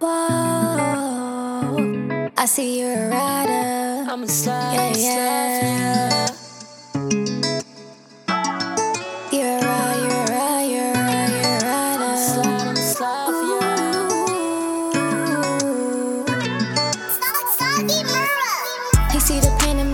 Whoa, I see you're a rider. I'm a slide, Yeah, I'm yeah. slide You're a ride, you're a ride, you're a ride, you're a I'm a rider. slide, I'm a slide for you. He see the pain in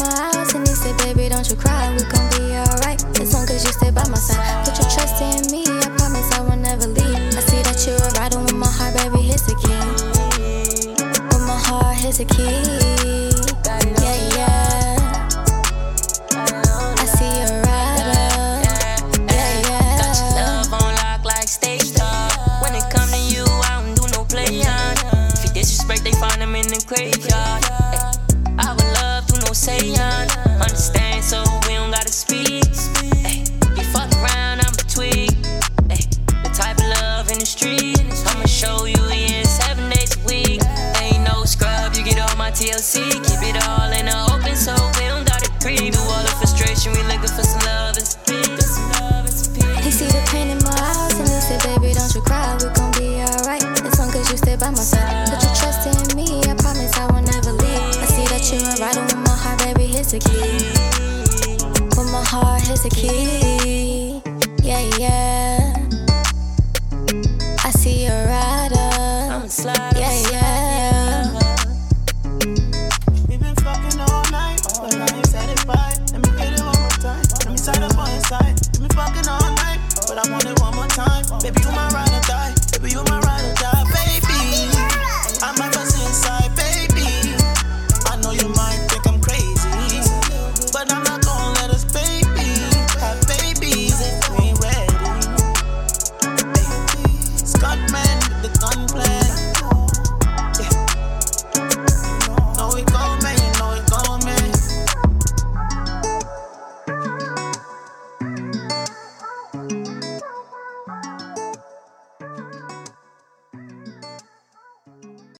here's the key. Yeah, yeah. I see you're a. Yeah, yeah. Love on lock like stage. When it come to you, I don't do no playin'. If you disrespect, they find in the graveyard. TLC, keep it all in the open so we don't gotta creep. Through all the frustration, we looking for some love and some peace. He see the pain in my eyes and he say, baby, don't you cry, we gon' be alright. As long as you stay by my side, put your trust in me, I promise I will never leave. I see that you are right with my heart, baby, here's the key. With my heart, here's the key. Yeah, yeah. I see your rider. I'ma slide. I want it one more time.